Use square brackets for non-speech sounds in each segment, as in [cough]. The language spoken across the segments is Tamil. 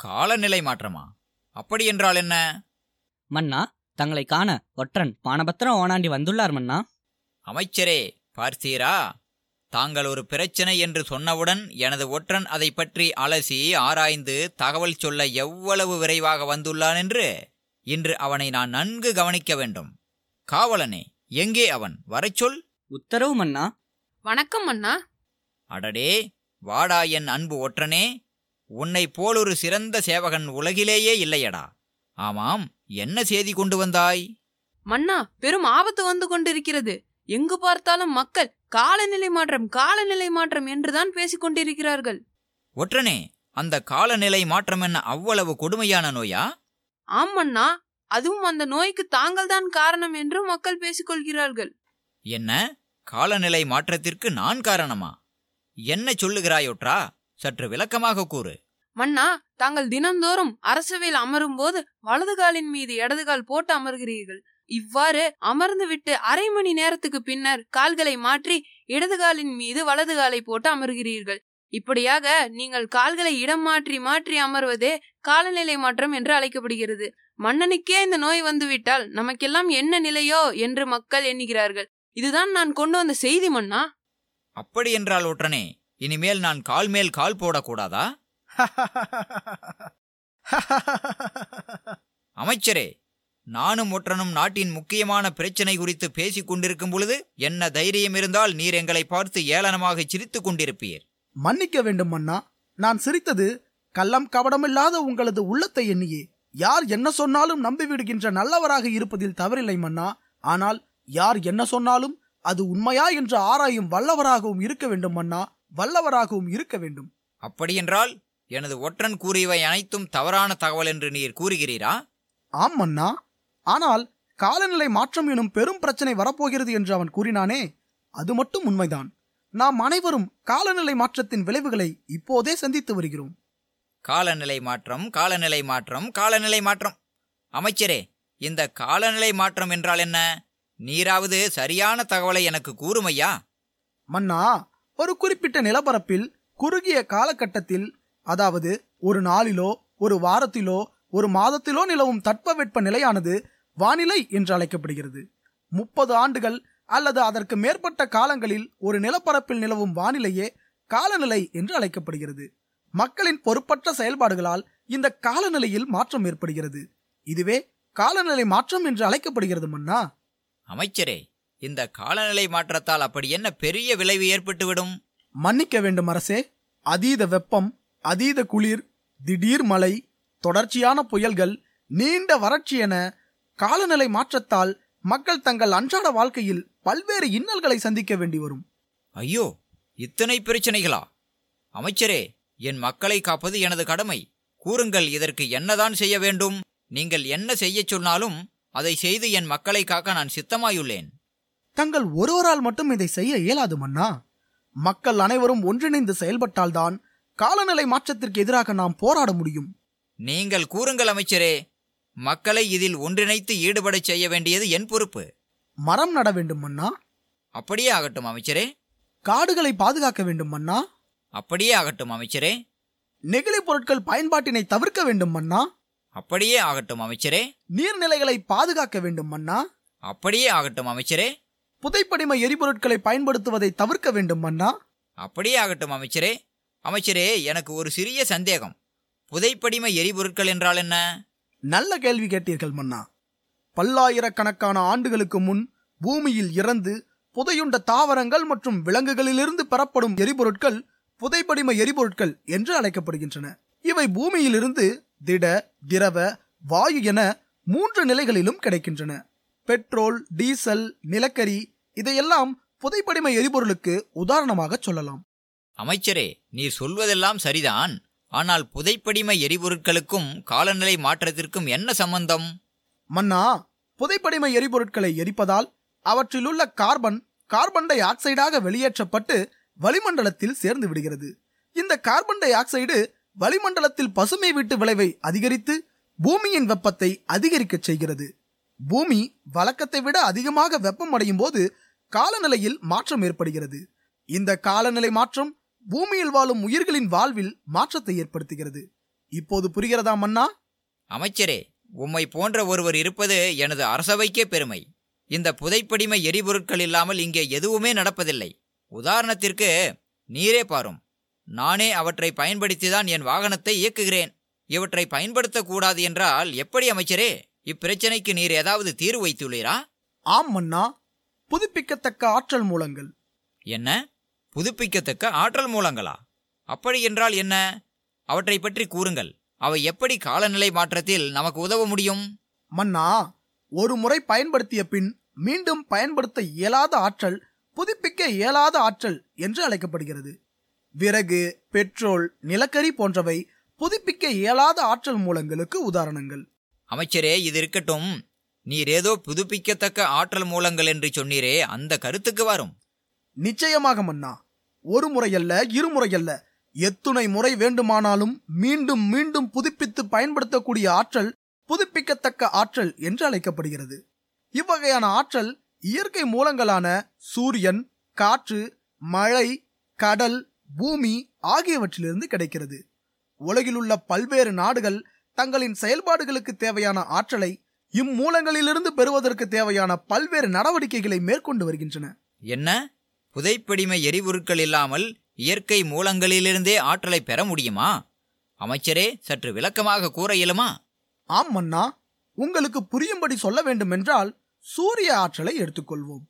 காலநிலை மாற்றமா? அப்படி என்றால் என்ன? மன்னா தங்களை காண ஒற்றன் பானபத்திரம் ஓனாண்டி வந்துள்ளார் மன்னா. அமைச்சரே பார்த்தீரா தாங்கள் ஒரு பிரச்சனை என்று சொன்னவுடன் எனது ஒற்றன் அதை பற்றி அலசி ஆராய்ந்து தகவல் சொல்ல எவ்வளவு விரைவாக வந்துள்ளான் என்று இன்று அவனை நான் நன்கு கவனிக்க வேண்டும். காவலனே எங்கே அவன்? வரச் சொல். உத்தரவு மன்னா. வணக்கம் அண்ணா அடடே வாடா என் அன்பு ஒற்றனே. உன்னை போலொரு சிறந்த சேவகன் உலகிலேயே இல்லையடா. ஆமாம் என்ன செய்தி கொண்டு வந்தாய்? மன்னா பெரும் ஆபத்து வந்து கொண்டிருக்கிறது. எங்கு பார்த்தாலும் மக்கள் காலநிலை மாற்றம் காலநிலை மாற்றம் என்றுதான் பேசிக் கொண்டிருக்கிறார்கள். ஒற்றனே அந்த காலநிலை மாற்றம் என்ன அவ்வளவு கொடுமையான நோயா? ஆம் அண்ணா அதுவும் அந்த நோய்க்கு தாங்கள்தான் காரணம் என்று மக்கள் பேசிக் கொள்கிறார்கள். என்ன? காலநிலை மாற்றத்திற்கு நான் காரணமா? என்ன சொல்லுகிறாயொற்றா சற்று விளக்கமாக கூறு. மன்னா தாங்கள் தினந்தோறும் அரசவையில் அமரும் போது வலது காலின் மீது இடது கால் போட்டு அமர்கிறீர்கள். இவ்வாறு அமர்ந்து விட்டு அரை மணி நேரத்துக்கு பின்னர் கால்களை மாற்றி இடது காலின் மீது வலது காலை போட்டு அமர்கிறீர்கள். இப்படியாக நீங்கள் கால்களை இடம் மாற்றி மாற்றி அமர்வதே காலநிலை மாற்றம் என்று அழைக்கப்படுகிறது. மன்னனுக்கே இந்த நோய் வந்துவிட்டால் நமக்கெல்லாம் என்ன நிலையோ என்று மக்கள் எண்ணுகிறார்கள். இதுதான் நான் கொண்டு வந்த செய்தி மன்னா. அப்படி என்றால் ஒற்றனே இனிமேல் நான் கால் மேல் கால் போடக்கூடாதா? [laughs] அமைச்சரே நானும் ஒற்றனும் நாட்டின் முக்கியமான பிரச்சனை குறித்து பேசிக் கொண்டிருக்கும் பொழுது என்ன தைரியம் இருந்தால் நீர் எங்களை பார்த்து ஏளனமாக சிரித்துக் கொண்டிருப்பீர். மன்னிக்க வேண்டும் மன்னா நான் சிரித்தது கள்ளம் கபடமில்லாத உங்களது உள்ளத்தை எண்ணியே. யார் என்ன சொன்னாலும் நம்பிவிடுகின்ற நல்லவராக இருப்பதில் தவறில்லை மன்னா. ஆனால் யார் என்ன சொன்னாலும் அது உண்மையா என்று ஆராயும் வல்லவராகவும் இருக்க வேண்டும் மன்னா. வல்லவராகவும் இருக்க வேண்டும். அப்படியென்றால் எனது ஒற்றன் கூறியவை அனைத்தும் தவறான தகவல் என்று நீர் கூறுகிறீரா? ஆம் மன்னா. ஆனால் காலநிலை மாற்றம் எனும் பெரும் பிரச்சனை வரப்போகிறது என்று அவன் கூறினானே அது மட்டும் உண்மைதான். நாம் அனைவரும் காலநிலை மாற்றத்தின் விளைவுகளை இப்போதே சந்தித்து வருகிறோம். காலநிலை மாற்றம் காலநிலை மாற்றம் காலநிலை மாற்றம். அமைச்சரே இந்த காலநிலை மாற்றம் என்றால் என்ன? நீராவது சரியான தகவலை எனக்கு கூறுமையா மன்னா ஒரு குறிப்பிட்ட நிலப்பரப்பில் குறுகிய காலகட்டத்தில் அதாவது ஒரு நாளிலோ ஒரு வாரத்திலோ ஒரு மாதத்திலோ நிலவும் தட்பவெட்ப நிலையானது வானிலை என்று அழைக்கப்படுகிறது. முப்பது ஆண்டுகள் அல்லது அதற்கு மேற்பட்ட காலங்களில் ஒரு நிலப்பரப்பில் நிலவும் வானிலையே காலநிலை என்று அழைக்கப்படுகிறது. மக்களின் பொறுப்பற்ற செயல்பாடுகளால் இந்த காலநிலையில் மாற்றம் ஏற்படுகிறது. இதுவே காலநிலை மாற்றம் என்று அழைக்கப்படுகிறது மன்னா? அமைச்சரே இந்த காலநிலை மாற்றத்தால் அப்படி என்ன பெரிய விளைவு ஏற்பட்டுவிடும்? மன்னிக்க வேண்டும் அரசே. அதீத வெப்பம் அதீத குளிர் திடீர் மழை தொடர்ச்சியான புயல்கள் நீண்ட வறட்சி என காலநிலை மாற்றத்தால் மக்கள் தங்கள் அன்றாட வாழ்க்கையில் பல்வேறு இன்னல்களை சந்திக்க வேண்டி வரும். ஐயோ இத்தனை பிரச்சனைகளா? அமைச்சரே என் மக்களை காப்பது எனது கடமை. கூறுங்கள் இதற்கு என்னதான் செய்ய வேண்டும்? நீங்கள் என்ன செய்யச் சொன்னாலும் அதை செய்து என் மக்களை காக்க நான் சித்தமாயுள்ளேன். தங்கள் ஒருவரால் மட்டும் இதை செய்ய இயலாது மன்னா. மக்கள் அனைவரும் ஒன்றிணைந்து செயல்பட்டால்தான் காலநிலை மாற்றத்திற்கு எதிராக நாம் போராட முடியும். நீங்கள் கூறுங்கள் அமைச்சரே. மக்களை இதில் ஒன்றிணைத்து ஈடுபடச் செய்ய வேண்டியது என் பொறுப்பு. மரம் நட வேண்டும் மன்னா. அப்படியே ஆகட்டும் அமைச்சரே. காடுகளை பாதுகாக்க வேண்டும் மன்னா. அப்படியே ஆகட்டும் அமைச்சரே. நெகிழி பொருட்கள் பயன்பாட்டினை தவிர்க்க வேண்டும் மன்னா. அப்படியே ஆகட்டும் அமைச்சரே. நீர்நிலைகளை பாதுகாக்க வேண்டும் மன்னா. அப்படியே ஆகட்டும் அமைச்சரே. புதைப்படிம எரிபொருட்களை பயன்படுத்துவதை தவிர்க்க வேண்டும் மன்னா அப்படியே ஆகட்டும் அமைச்சரே. அமைச்சரே எனக்கு ஒரு சிறிய சந்தேகம். புதைப்படிம எரிபொருட்கள் என்றால் என்ன? நல்ல கேள்வி கேட்டீர்கள் மன்னா. பல்லாயிரக்கணக்கான ஆண்டுகளுக்கு முன் பூமியில் இறந்து புதையுண்ட தாவரங்கள் மற்றும் விலங்குகளிலிருந்து பெறப்படும் எரிபொருட்கள் புதைப்படிம எரிபொருட்கள் என்று அழைக்கப்படுகின்றன. இவை பூமியிலிருந்து திட திரவ வாயு என மூன்று நிலைகளிலும் கிடைக்கின்றன. பெட்ரோல் டீசல் நிலக்கரி இதையெல்லாம் புதைப்படிம எரிபொருளுக்கு உதாரணமாக சொல்லலாம். அமைச்சரே நீர் சொல்வதெல்லாம் சரிதான். ஆனால் புதைப்படிம எரிபொருட்களுக்கும் காலநிலை மாற்றத்திற்கும் என்ன சம்பந்தம்? மன்னா புதைப்படிம எரிபொருட்களை எரிப்பதால் அவற்றிலுள்ள கார்பன் கார்பன் டை ஆக்சைடாக வெளியேற்றப்பட்டு வளிமண்டலத்தில் சேர்ந்து விடுகிறது. இந்த கார்பன் டை ஆக்சைடு வளிமண்டலத்தில் பசுமை வீட்டு விளைவை அதிகரித்து பூமியின் வெப்பத்தை அதிகரிக்கச் செய்கிறது. பூமி வழக்கத்தை விட அதிகமாக வெப்பம் அடையும் போது காலநிலையில் மாற்றம் ஏற்படுகிறது. இந்த காலநிலை மாற்றம் பூமியில் வாழும் உயிர்களின் வாழ்வில் மாற்றத்தை ஏற்படுத்துகிறது. இப்போது புரிகிறதா மன்னா? அமைச்சரே உம்மை போன்ற ஒருவர் இருப்பது எனது அரசவைக்கே பெருமை. இந்த புதைப்படிம எரிபொருட்கள் இல்லாமல் இங்கே எதுவுமே நடப்பதில்லை. உதாரணத்திற்கு நீரே பாரும். நானே அவற்றை பயன்படுத்திதான் என் வாகனத்தை இயக்குகிறேன். இவற்றை பயன்படுத்தக்கூடாது என்றால் எப்படி அமைச்சரே? இப்பிரச்சனைக்கு நீர் ஏதாவது தீர்வு வைத்துள்ளீரா? ஆம் மன்னா. புதுப்பிக்கத்தக்க ஆற்றல் மூலங்கள். என்ன? புதுப்பிக்கத்தக்க ஆற்றல் மூலங்களா? அப்படி என்றால் என்ன? அவற்றை பற்றி கூறுங்கள். அவை எப்படி காலநிலை மாற்றத்தில் நமக்கு உதவ முடியும்? மன்னா ஒரு முறை பயன்படுத்திய பின் மீண்டும் பயன்படுத்த இயலாத ஆற்றல் புதுப்பிக்க இயலாத ஆற்றல் என்று அழைக்கப்படுகிறது. விறகு பெட்ரோல் நிலக்கரி போன்றவை புதுப்பிக்க இயலாத ஆற்றல் மூலங்களுக்கு உதாரணங்கள். அமைச்சரே இது இருக்கட்டும். நீர் ஏதோ புதுப்பிக்கத்தக்க ஆற்றல் மூலங்கள் என்று சொன்னீரே அந்த கருத்துக்கு வரும். நிச்சயமாக மன்னா. ஒரு முறையல்ல இருமுறையல்ல எத்துணை முறை வேண்டுமானாலும் மீண்டும் மீண்டும் புதுப்பித்து பயன்படுத்தக்கூடிய ஆற்றல் புதுப்பிக்கத்தக்க ஆற்றல் என்று அழைக்கப்படுகிறது. இவ்வகையான ஆற்றல் இயற்கை மூலங்களான சூரியன் காற்று மழை கடல் பூமி ஆகியவற்றிலிருந்து கிடைக்கிறது. உலகிலுள்ள பல்வேறு நாடுகள் தங்களின் செயல்பாடுகளுக்கு தேவையான ஆற்றலை இம்மூலங்களிலிருந்து பெறுவதற்கு தேவையான பல்வேறு நடவடிக்கைகளை மேற்கொண்டு வருகின்றன. என்ன? புதைப்படிம எரிபொருட்கள் இல்லாமல் இயற்கை மூலங்களிலிருந்தே ஆற்றலை பெற முடியுமா? அமைச்சரே சற்று விளக்கமாக கூற இயலுமா? ஆம் மன்னா. உங்களுக்கு புரியும்படி சொல்ல வேண்டுமென்றால் சூரிய ஆற்றலை எடுத்துக்கொள்வோம்.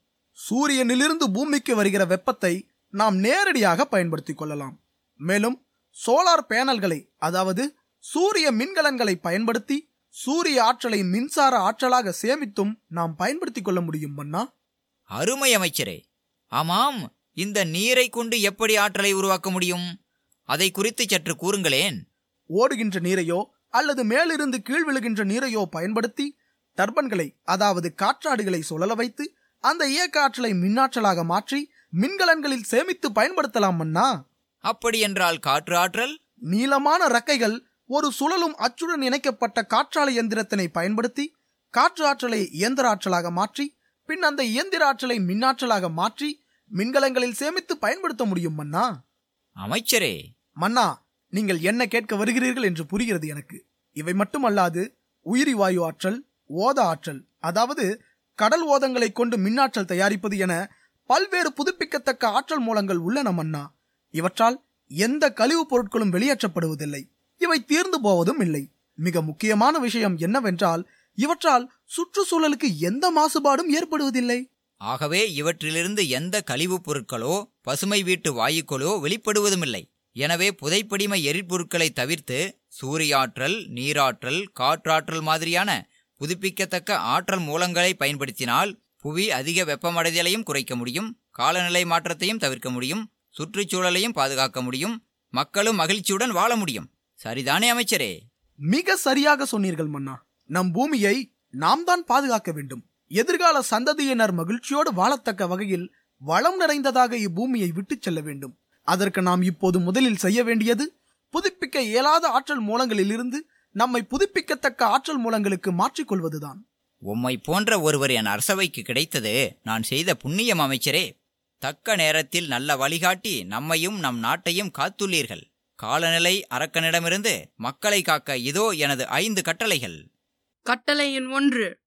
சூரியனிலிருந்து பூமிக்கு வருகிற வெப்பத்தை நாம் நேரடியாக பயன்படுத்திக் கொள்ளலாம். மேலும் சோலார் பேனல்களை அதாவது சூரிய மின்கலன்களை பயன்படுத்தி சூரிய ஆற்றலை மின்சார ஆற்றலாக சேமித்தும் நாம் பயன்படுத்திக் கொள்ள முடியும் மன்னா? அருமை அமைச்சரே. ஆமாம் இந்த நீரை கொண்டு எப்படி ஆற்றலை உருவாக்க முடியும்? அதை குறித்து சற்று கூறுங்களேன். ஓடுகின்ற நீரையோ அல்லது மேலிருந்து கீழ் விழுகின்ற நீரையோ பயன்படுத்தி டர்பன்களை அதாவது காற்றாடிகளை சுழல வைத்து அந்த இயக்க ஆற்றலை மின்னாற்றலாக மாற்றி மின்கலன்களில் சேமித்து பயன்படுத்தலாம் மன்னா? அப்படி என்றால் காற்று ஆற்றல்? நீளமான ரெக்கைகள் ஒரு சுழலும் அச்சுடன் இணைக்கப்பட்ட காற்றாலை எந்திரத்தினை பயன்படுத்தி காற்று ஆற்றலை இயந்திர ஆற்றலாக மாற்றி பின் அந்த இயந்திர ஆற்றலை மின்னாற்றலாக மாற்றி மின்கலங்களில் சேமித்து பயன்படுத்த முடியும் மன்னா? அமைச்சரே. மன்னா நீங்கள் என்ன கேட்க வருகிறீர்கள் என்று புரிகிறது எனக்கு. இவை மட்டுமல்லாது உயிரி வாயு ஆற்றல் ஓத ஆற்றல் அதாவது கடல் ஓதங்களை கொண்டு மின்னாற்றல் தயாரிப்பது என பல்வேறு புதுப்பிக்கத்தக்க ஆற்றல் மூலங்கள் உள்ளன மன்னா. இவற்றால் எந்த கழிவுப் பொருட்களும் வெளியேற்றப்படுவதில்லை. இவை தீர்ந்து போவதும் இல்லை. மிக முக்கியமான விஷயம் என்னவென்றால் இவற்றால் சுற்றுச்சூழலுக்கு எந்த மாசுபாடும் ஏற்படுவதில்லை. ஆகவே இவற்றிலிருந்து எந்த கழிவுப் பொருட்களோ பசுமை வீட்டு வாயுக்களோ வெளிப்படுவதுமில்லை. எனவே புதைப்படிம எரிபொருட்களை தவிர்த்து சூரியாற்றல் நீராற்றல் காற்றாற்றல் மாதிரியான புதுப்பிக்கத்தக்க ஆற்றல் மூலங்களை பயன்படுத்தினால் புவி அதிக வெப்பமடைதலையும் குறைக்க முடியும் காலநிலை மாற்றத்தையும் தவிர்க்க முடியும் சுற்றுச்சூழலையும் பாதுகாக்க முடியும் மக்களும் மகிழ்ச்சியுடன் வாழ முடியும். சரிதானே அமைச்சரே? மிக சரியாக சொன்னீர்கள் மன்னா. நம் பூமியை நாம் தான் பாதுகாக்க வேண்டும். எதிர்கால சந்ததியினர் மகிழ்ச்சியோடு வாழத்தக்க வகையில் வளம் நிறைந்ததாக இப்பூமியை விட்டுச் செல்ல வேண்டும். அதற்கு நாம் இப்போது முதலில் செய்ய வேண்டியது புதுப்பிக்க இயலாத ஆற்றல் மூலங்களிலிருந்து நம்மை புதுப்பிக்கத்தக்க ஆற்றல் மூலங்களுக்கு மாற்றிக்கொள்வதுதான் உம்மை போன்ற ஒருவர் என் அரசவைக்கு கிடைத்தது நான் செய்த புண்ணியம் அமைச்சரே. தக்க நேரத்தில் நல்ல வழிகாட்டி நம்மையும் நம் நாட்டையும் காத்துள்ளீர்கள். காலநிலை அரக்கனிடமிருந்து மக்களை காக்க இதோ எனது ஐந்து கட்டளைகள். கட்டளை எண் ஒன்று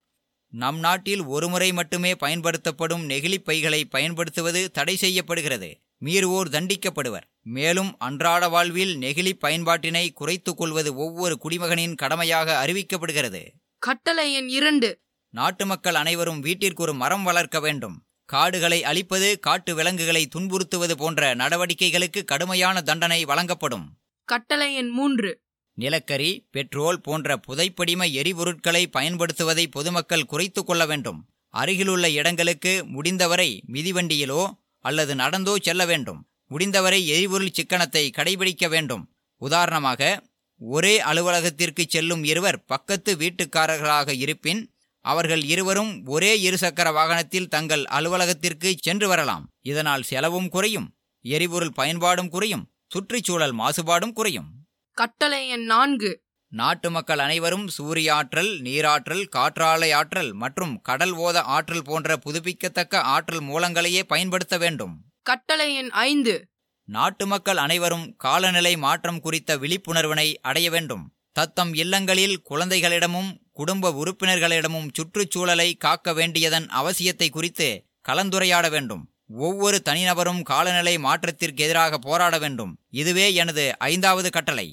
நம் நாட்டில் ஒருமுறை மட்டுமே பயன்படுத்தப்படும் நெகிழிப் பைகளை பயன்படுத்துவது தடை செய்யப்படுகிறது. மீறுவோர் தண்டிக்கப்படுவர். மேலும் அன்றாட வாழ்வில் நெகிழி பயன்பாட்டினை குறைத்துக் கொள்வது ஒவ்வொரு குடிமகனின் கடமையாக அறிவிக்கப்படுகிறது. கட்டளை எண் இரண்டு நாட்டு மக்கள் அனைவரும் வீட்டிற்கு ஒரு மரம் வளர்க்க வேண்டும். காடுகளை அழிப்பது காட்டு விலங்குகளை துன்புறுத்துவது போன்ற நடவடிக்கைகளுக்கு கடுமையான தண்டனை வழங்கப்படும். கட்டளை எண் மூன்று. நிலக்கரி பெட்ரோல் போன்ற புதைப்படிம எரிபொருட்களை பயன்படுத்துவதை பொதுமக்கள் குறைத்துக் கொள்ள வேண்டும். அருகிலுள்ள இடங்களுக்கு முடிந்தவரை மிதிவண்டியிலோ அல்லது நடந்தோ செல்ல வேண்டும். முடிந்தவரை எரிபொருள் சிக்கனத்தை கடைபிடிக்க வேண்டும். உதாரணமாக ஒரே அலுவலகத்திற்கு செல்லும் இருவர் பக்கத்து வீட்டுக்காரர்களாக இருப்பின் அவர்கள் இருவரும் ஒரே இருசக்கர வாகனத்தில் தங்கள் அலுவலகத்திற்கு சென்று வரலாம். இதனால் செலவும் குறையும் எரிபொருள் பயன்பாடும் குறையும் சுற்றுச்சூழல் மாசுபாடும் குறையும். கட்டளை எண் நான்கு. நாட்டு மக்கள் அனைவரும் சூரிய ஆற்றல் நீராற்றல் காற்றாலை ஆற்றல் மற்றும் கடல் ஓத ஆற்றல் போன்ற புதுப்பிக்கத்தக்க ஆற்றல் மூலங்களையே பயன்படுத்த வேண்டும். கட்டளை எண் ஐந்து. நாட்டு மக்கள் அனைவரும் காலநிலை மாற்றம் குறித்த விழிப்புணர்வினை அடைய வேண்டும். தத்தம் இல்லங்களில் குழந்தைகளிடமும் குடும்ப உறுப்பினர்களிடமும் சுற்றுச்சூழலை காக்க வேண்டியதன் அவசியத்தை குறித்து கலந்துரையாட வேண்டும். ஒவ்வொரு தனிநபரும் காலநிலை மாற்றத்திற்கு எதிராக போராட வேண்டும். இதுவே எனது ஐந்தாவது கட்டளை.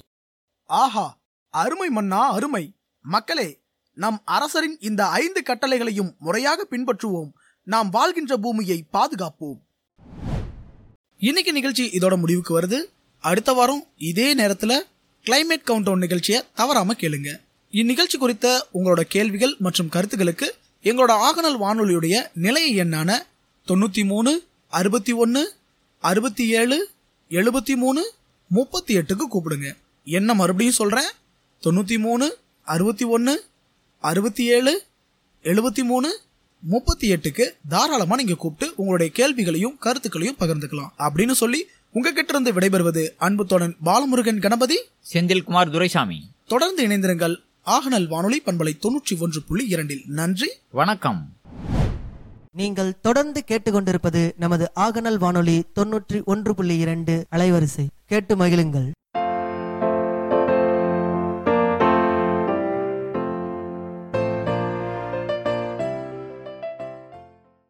ஆஹா! அருமை மன்னா அருமை. மக்களே நம் அரசரின் இந்த ஐந்து கட்டளைகளையும் முறையாக பின்பற்றுவோம். நாம் வாழ்கின்ற பூமியை பாதுகாப்போம். இன்னைக்கு நிகழ்ச்சி இதோட முடிவுக்கு வருது. அடுத்த வாரம் இதே நேரத்தில் கிளைமேட் கவுண்டவுன் நிகழ்ச்சியை தவறாம கேளுங்க. இந்நிகழ்ச்சி குறித்த உங்களோட கேள்விகள் மற்றும் கருத்துக்களுக்கு எங்களோட ஆகநல் வானொலியுடைய நிலைய எண்ணான தொண்ணூத்தி மூணு அறுபத்தி ஒன்று அறுபத்தி ஏழு எழுபத்தி மூணு முப்பத்தி எட்டுக்கு கூப்பிடுங்க. என்ன மறுபடியும் சொல்றேன்? தொண்ணூத்தி மூணு அறுபத்தி ஒன்று அறுபத்தி ஏழு எழுபத்தி மூணு முப்பத்தி எட்டுக்கு தாராளமா நீங்க கூப்பிட்டு உங்களுடைய கேள்விகளையும் கருத்துக்களையும் பகிர்ந்துக்கலாம். அப்படின்னு சொல்லி உங்ககிட்ட இருந்து விடைபெறுவது அன்பு தோழன் பாலமுருகன் கணபதி. செந்தில்குமார் துரைசாமி. தொடர்ந்து இணைந்திருங்கள். ஆகநல் வானொலி பண்பலை தொன்னூற்றி ஒன்று புள்ளி இரண்டில். நன்றி. வணக்கம். நீங்கள் தொடர்ந்து கேட்டுக்கொண்டிருப்பது நமது ஆகநல் வானொலி தொன்னூற்றி ஒன்று புள்ளி இரண்டு அலைவரிசை. கேட்டு மகிழுங்கள்.